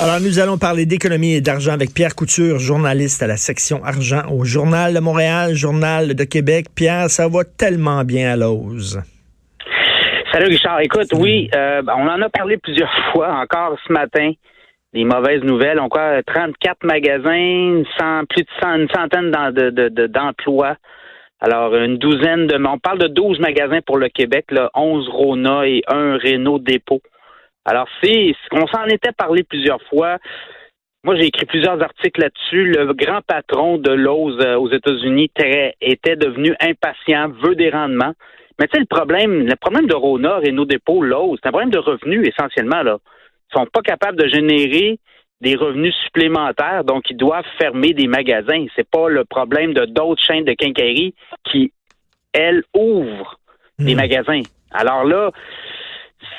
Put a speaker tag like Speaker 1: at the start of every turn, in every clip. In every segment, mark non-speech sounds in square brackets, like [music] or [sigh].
Speaker 1: Alors, nous allons parler d'économie et d'argent avec Pierre Couture, journaliste à la section argent au Journal de Montréal, Journal de Québec. Pierre, ça va tellement bien à l'ose.
Speaker 2: Salut Richard. Écoute, oui, euh, on en a parlé plusieurs [laughs] fois encore ce matin. Les mauvaises nouvelles. On croit 34 magasins, plus de 100, une centaine d'emplois. Alors, une douzaine de... On parle de 12 magasins pour le Québec, là, 11 Rona et un Renault Dépôt. Alors, c'est qu'on s'en était parlé plusieurs fois. Moi, j'ai écrit plusieurs articles là-dessus. Le grand patron de Lowe's euh, aux États-Unis était devenu impatient, veut des rendements. Mais tu sais, le problème, le problème de Rona, nos Dépôt, Lowe's, c'est un problème de revenus essentiellement. Là. Ils sont pas capables de générer des revenus supplémentaires, donc ils doivent fermer des magasins. C'est pas le problème de d'autres chaînes de quincaillerie qui, elles, ouvrent des hmm. magasins. Alors là,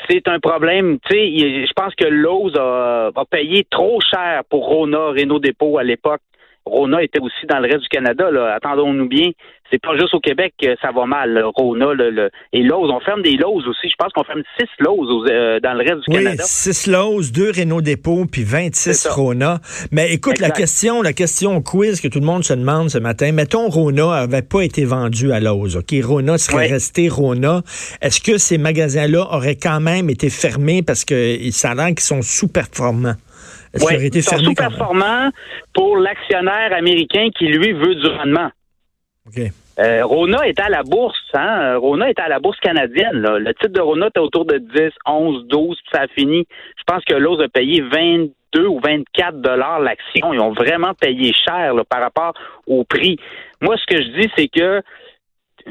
Speaker 2: c'est un problème. Tu sais, je pense que Lowe's a, payé trop cher pour Rona, Renault Dépôt à l'époque. Rona était aussi dans le reste du Canada. Attendons-nous bien. C'est pas juste au Québec que ça va mal. Rona le, et Lowe's. On ferme des Lowe's aussi. Je pense qu'on ferme six Lowe's euh, dans le reste du Canada.
Speaker 1: Oui, six Lowe's, deux Renault Dépôt, puis 26 Rona. Mais écoute, la question, la question quiz que tout le monde se demande ce matin. Mettons, Rona n'avait pas été vendu à Lowe's. OK, Rona serait resté Rona. Est-ce que ces magasins-là auraient quand même été fermés parce que ça a l'air qu'ils sont sous-performants?
Speaker 2: Oui, ils sont sous-performants pour l'actionnaire américain qui, lui, veut du rendement.
Speaker 1: OK.
Speaker 2: Euh, Rona est à la bourse, hein? Rona est à la bourse canadienne. Le titre de Rona est autour de 10, 11, 12, puis ça a fini. Je pense que Lowe's a payé 22 ou 24 dollars l'action. Ils ont vraiment payé cher par rapport au prix. Moi, ce que je dis, c'est que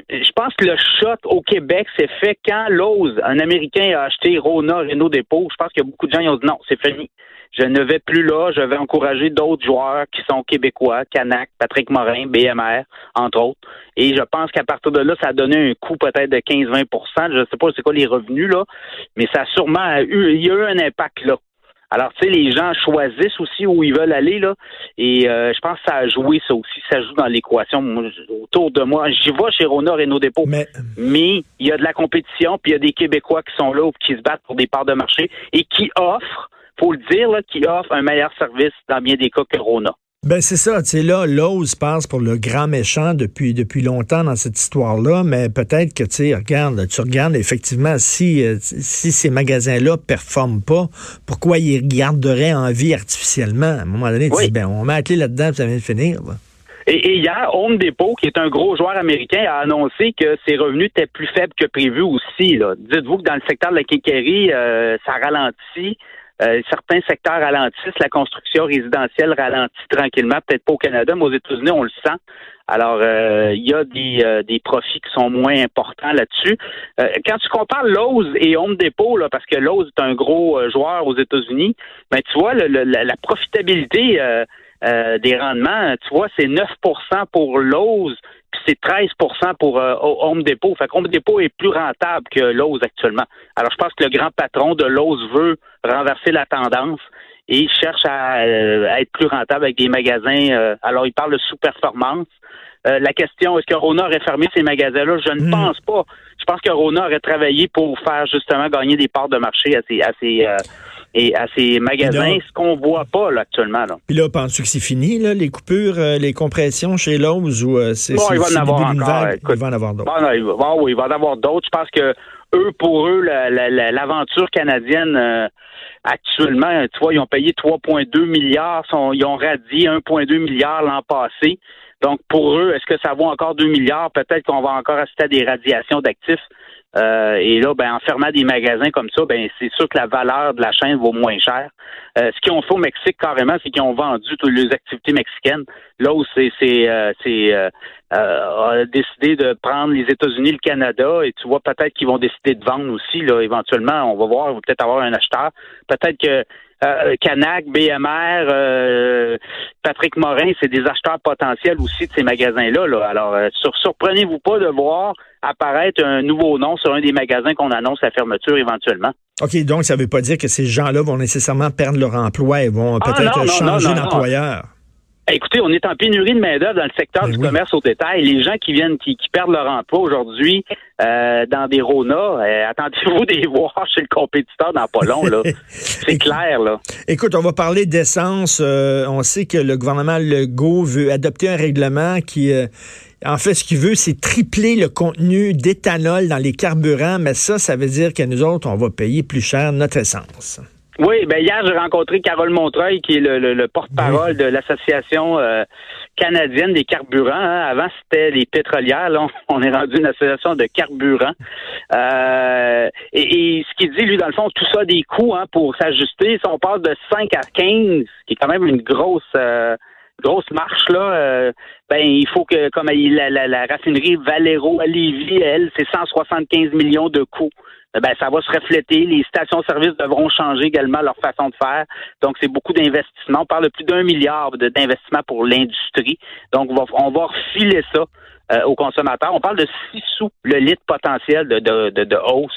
Speaker 2: je pense que le shot au Québec s'est fait quand Lowe's, un Américain, a acheté Rona, Renault Dépôt. Je pense que beaucoup de gens ont dit non, c'est fini je ne vais plus là. Je vais encourager d'autres joueurs qui sont québécois, Canac, Patrick Morin, BMR, entre autres. Et je pense qu'à partir de là, ça a donné un coût peut-être de 15-20% Je ne sais pas c'est quoi les revenus, là, mais ça a sûrement eu, il y a eu un impact là. Alors, tu sais, les gens choisissent aussi où ils veulent aller, là. Et euh, je pense que ça a joué, ça aussi, ça joue dans l'équation autour de moi. J'y vais chez Rona Renault Dépôt. Mais... il y a de la compétition, puis il y a des Québécois qui sont là ou qui se battent pour des parts de marché et qui offrent faut le dire, qui offre un meilleur service dans bien des cas que Rona.
Speaker 1: Ben c'est ça, tu sais là, Lowe's passe pour le grand méchant depuis depuis longtemps dans cette histoire-là, mais peut-être que tu sais, regarde, tu regardes effectivement si euh, si ces magasins-là performent pas, pourquoi ils garderaient en vie artificiellement? À un moment donné, tu dis ben on met la clé là-dedans, ça vient de finir.
Speaker 2: Et, hier, Home Depot, qui est un gros joueur américain, a annoncé que ses revenus étaient plus faibles que prévu aussi. Dites-vous que dans le secteur de la quincaillerie, euh, ça ralentit. Euh, certains secteurs ralentissent, la construction résidentielle ralentit tranquillement, peut-être pas au Canada, mais aux États-Unis, on le sent. Alors, euh, il y a des, euh, des profits qui sont moins importants là-dessus. quand tu compares Lowe's et Home Depot, là, parce que Lowe's est un gros joueur aux États-Unis, ben, tu vois, le, la, profitabilité des rendements, tu vois, c'est 9% pour Lowe's, c'est 13% pour euh, Home Depot. Fait Home Depot est plus rentable que Lowe's actuellement. Alors, je pense que le grand patron de Lowe's veut renverser la tendance et il cherche à, euh, être plus rentable avec des magasins. Euh, alors, il parle de sous-performance. la question, est-ce que Rona aurait fermé ces magasins-là? Je ne hmm. pense pas. Je pense que Rona aurait travaillé pour faire justement gagner des parts de marché à ses, à ses, et à ces magasins, ce qu'on voit pas là, actuellement. Là.
Speaker 1: Puis là, penses-tu que c'est fini, là, les coupures, euh, les compressions chez Lowe's ou euh, c'est
Speaker 2: bon, il va en avoir encore.
Speaker 1: il va en avoir d'autres.
Speaker 2: Bon, il va, oui, il va en avoir d'autres. Je pense que eux, pour eux, l'aventure canadienne euh, actuellement, tu vois, ils ont payé 3,2 milliards, ils ont radié 1,2 milliard l'an passé. Donc, pour eux, est-ce que ça vaut encore 2 milliards? Peut-être qu'on va encore assister à des radiations d'actifs. Euh, et là, ben, en fermant des magasins comme ça, ben, c'est sûr que la valeur de la chaîne vaut moins cher. Euh, ce qu'ils ont fait au Mexique carrément, c'est qu'ils ont vendu toutes les activités mexicaines. Là où c'est c'est euh, euh, a décidé de prendre les États-Unis, le Canada, et tu vois peut-être qu'ils vont décider de vendre aussi. Là, éventuellement, on va voir, on va peut-être avoir un acheteur. Peut-être que euh, Canac, BMR, euh, Patrick Morin, c'est des acheteurs potentiels aussi de ces magasins-là. Là. Alors, euh, surprenez-vous pas de voir apparaître un nouveau nom sur un des magasins qu'on annonce la fermeture éventuellement.
Speaker 1: OK, donc ça ne veut pas dire que ces gens-là vont nécessairement perdre leur emploi et vont ah, peut-être changer d'employeur.
Speaker 2: Écoutez, on est en pénurie de main-d'œuvre dans le secteur ben du commerce au détail. Les gens qui viennent, qui, perdent leur emploi aujourd'hui euh, dans des Rona, euh, attendez-vous [laughs] des voir chez le compétiteur dans pas long. Là. C'est clair. là.
Speaker 1: Écoute, on va parler d'essence. Euh, on sait que le gouvernement Legault veut adopter un règlement qui... en fait, ce qu'il veut, c'est tripler le contenu d'éthanol dans les carburants, mais ça, ça veut dire que nous autres, on va payer plus cher notre essence.
Speaker 2: Oui, ben hier, j'ai rencontré Carole Montreuil, qui est le, porte-parole de l'Association euh, canadienne des carburants. Hein. Avant, c'était les pétrolières. Là, on est rendu une association de carburants. Euh, et, ce qu'il dit, lui, dans le fond, tout ça des coûts hein, pour s'ajuster. Si on passe de 5 à 15, qui est quand même une grosse... Euh, grosse marche là, ben il faut que comme la, la, la raffinerie Valero à Lévis, elle, c'est 175 millions de coûts. Eh ben, ça va se refléter. Les stations-service devront changer également leur façon de faire. Donc, c'est beaucoup d'investissements. On parle de plus d'un milliard d'investissements pour l'industrie. Donc, on va, on va refiler ça euh, aux consommateurs. On parle de 6 sous le litre potentiel de, de, de, hausse.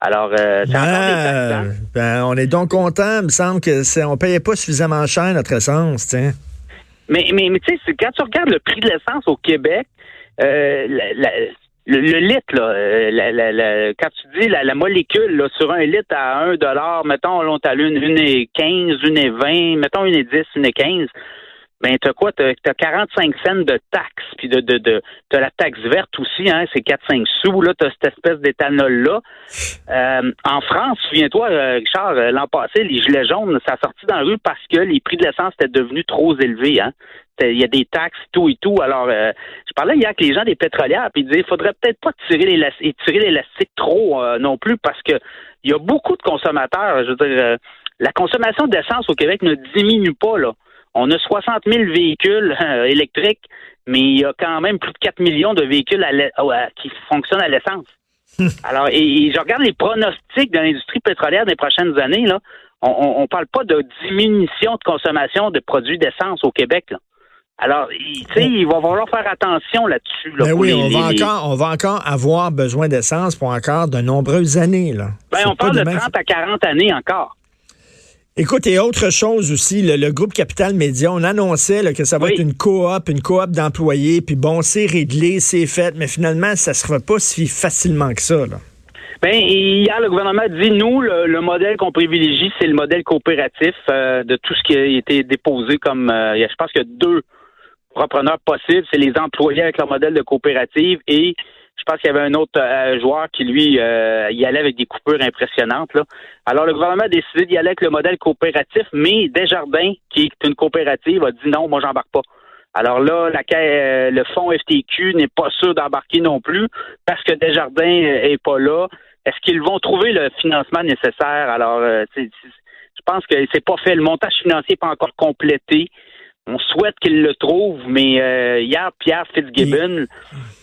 Speaker 2: Alors, euh,
Speaker 1: hein? ben, on est donc content. Il me semble que c'est, on payait pas suffisamment cher notre essence, tiens.
Speaker 2: Mais, mais, mais tu sais, quand tu regardes le prix de l'essence au Québec, euh, la, le, litre, là, euh, la, la, quand tu dis la, molécule là, sur un litre à 1 dollar, mettons, on t'a une, une et 15, une et 20, mettons une et 10, une et 15, ben t'as quoi? T'as as 45 cents de taxes, puis de, de, de t'as la taxe verte aussi, hein, c'est 4-5 sous, là, t'as cette espèce d'éthanol-là. Euh, en France, souviens-toi, euh, Richard, l'an passé, les gilets jaunes, ça a sorti dans la rue parce que les prix de l'essence étaient devenus trop élevés, hein il y a des taxes, tout et tout. Alors, euh, je parlais hier avec les gens des pétrolières, puis ils disaient, il faudrait peut-être pas tirer l'élastique, tirer l'élastique trop euh, non plus, parce que il y a beaucoup de consommateurs. Je veux dire, euh, la consommation d'essence au Québec ne diminue pas là. On a 60 000 véhicules électriques, mais il y a quand même plus de 4 millions de véhicules qui fonctionnent à l'essence. [laughs] Alors, et, je regarde les pronostics de l'industrie pétrolière des prochaines années, là. On ne parle pas de diminution de consommation de produits d'essence au Québec. Là. Alors, tu sais, il va falloir faire attention là-dessus.
Speaker 1: Là, ben oui, on, va encore, on va encore avoir besoin d'essence pour encore de nombreuses années. Là.
Speaker 2: Ben, on parle de 30 à 40 années encore.
Speaker 1: Écoute, et autre chose aussi, le, groupe Capital Média, on annonçait que ça va être une coop, une coop d'employés, puis bon, c'est réglé, c'est fait, mais finalement, ça ne se fera pas si facilement que ça. Là.
Speaker 2: Ben, hier, le gouvernement dit, nous, le, modèle qu'on privilégie, c'est le modèle coopératif euh, de tout ce qui a été déposé comme, euh, je pense qu'il y a deux repreneurs possibles, c'est les employés avec leur modèle de coopérative et je pense qu'il y avait un autre euh, joueur qui, lui, euh, y allait avec des coupures impressionnantes. Là. Alors, le gouvernement a décidé d'y aller avec le modèle coopératif, mais Desjardins, qui est une coopérative, a dit non, moi, j'embarque pas. Alors là, la, euh, le fonds FTQ n'est pas sûr d'embarquer non plus parce que Desjardins est pas là. Est-ce qu'ils vont trouver le financement nécessaire? Alors, je pense que c'est pas fait. Le montage financier n'est pas encore complété. On souhaite qu'il le trouve, mais euh, hier, Pierre Fitzgibbon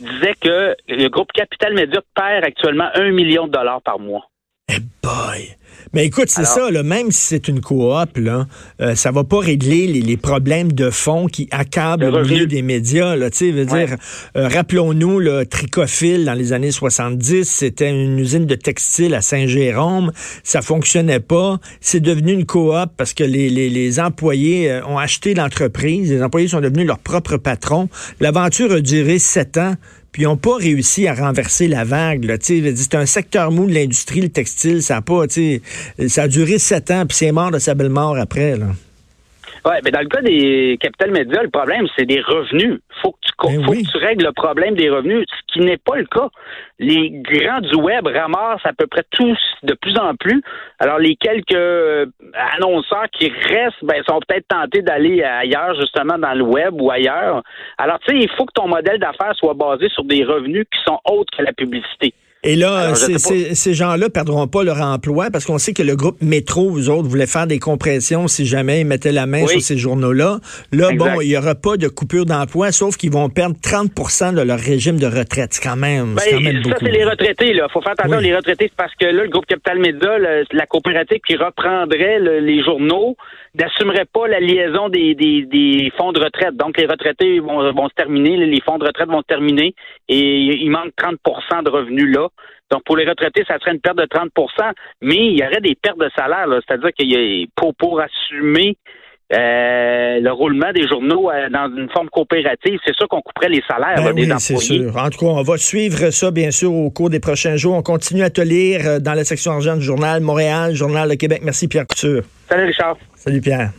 Speaker 2: disait que le groupe Capital Média perd actuellement un million de dollars par mois.
Speaker 1: Eh boy! Mais écoute, c'est ça, là, même si c'est une coop, là, euh, ça va pas régler les, problèmes de fond qui accablent le milieu des médias. Là, veux dire, euh, rappelons-nous, le Tricophile, dans les années 70, c'était une usine de textile à Saint-Jérôme. Ça fonctionnait pas. C'est devenu une coop parce que les, les, les employés euh, ont acheté l'entreprise. Les employés sont devenus leurs propres patrons. L'aventure a duré sept ans puis ils n'ont pas réussi à renverser la vague. C'est un secteur mou de l'industrie, le textile, ça a pas, ça a duré sept ans, puis c'est mort de sa belle mort après. Là.
Speaker 2: Oui, mais dans le cas des capital médias, le problème, c'est des revenus. Faut que tu, ben faut que tu règles le problème des revenus, ce qui n'est pas le cas. Les grands du web ramassent à peu près tous de plus en plus. Alors, les quelques euh, annonceurs qui restent, ben, sont peut-être tentés d'aller ailleurs, justement, dans le web ou ailleurs. Alors, tu sais, il faut que ton modèle d'affaires soit basé sur des revenus qui sont autres que la publicité.
Speaker 1: Et là, ces gens-là perdront pas leur emploi parce qu'on sait que le groupe Métro, vous autres, voulait faire des compressions si jamais ils mettaient la main sur ces journaux-là. Là, bon, il y aura pas de coupure d'emploi, sauf qu'ils vont perdre 30% de leur régime de retraite. quand même,
Speaker 2: quand même ben, Ça, c'est les retraités. Il faut faire attention les retraités. parce que là, le groupe Capital Média, la coopérative qui reprendrait les journaux, n'assumerait pas la liaison des, des, des, fonds de retraite. Donc, les retraités vont, vont se terminer, les fonds de retraite vont se terminer et il manque 30% de revenus là. Donc, pour les retraités, ça serait une perte de 30% mais il y aurait des pertes de salaire, c'est-à-dire qu'il y a pour, pour assumer euh, le roulement des journaux euh, dans une forme coopérative, c'est sûr qu'on couperait les salaires
Speaker 1: ben
Speaker 2: des
Speaker 1: oui, c'est sûr. En tout cas, on va suivre ça, bien sûr, au cours des prochains jours. On continue à te lire euh, dans la section argent du journal Montréal, Journal de Québec. Merci, Pierre Couture.
Speaker 2: Salut, Richard.
Speaker 1: Salut, Pierre.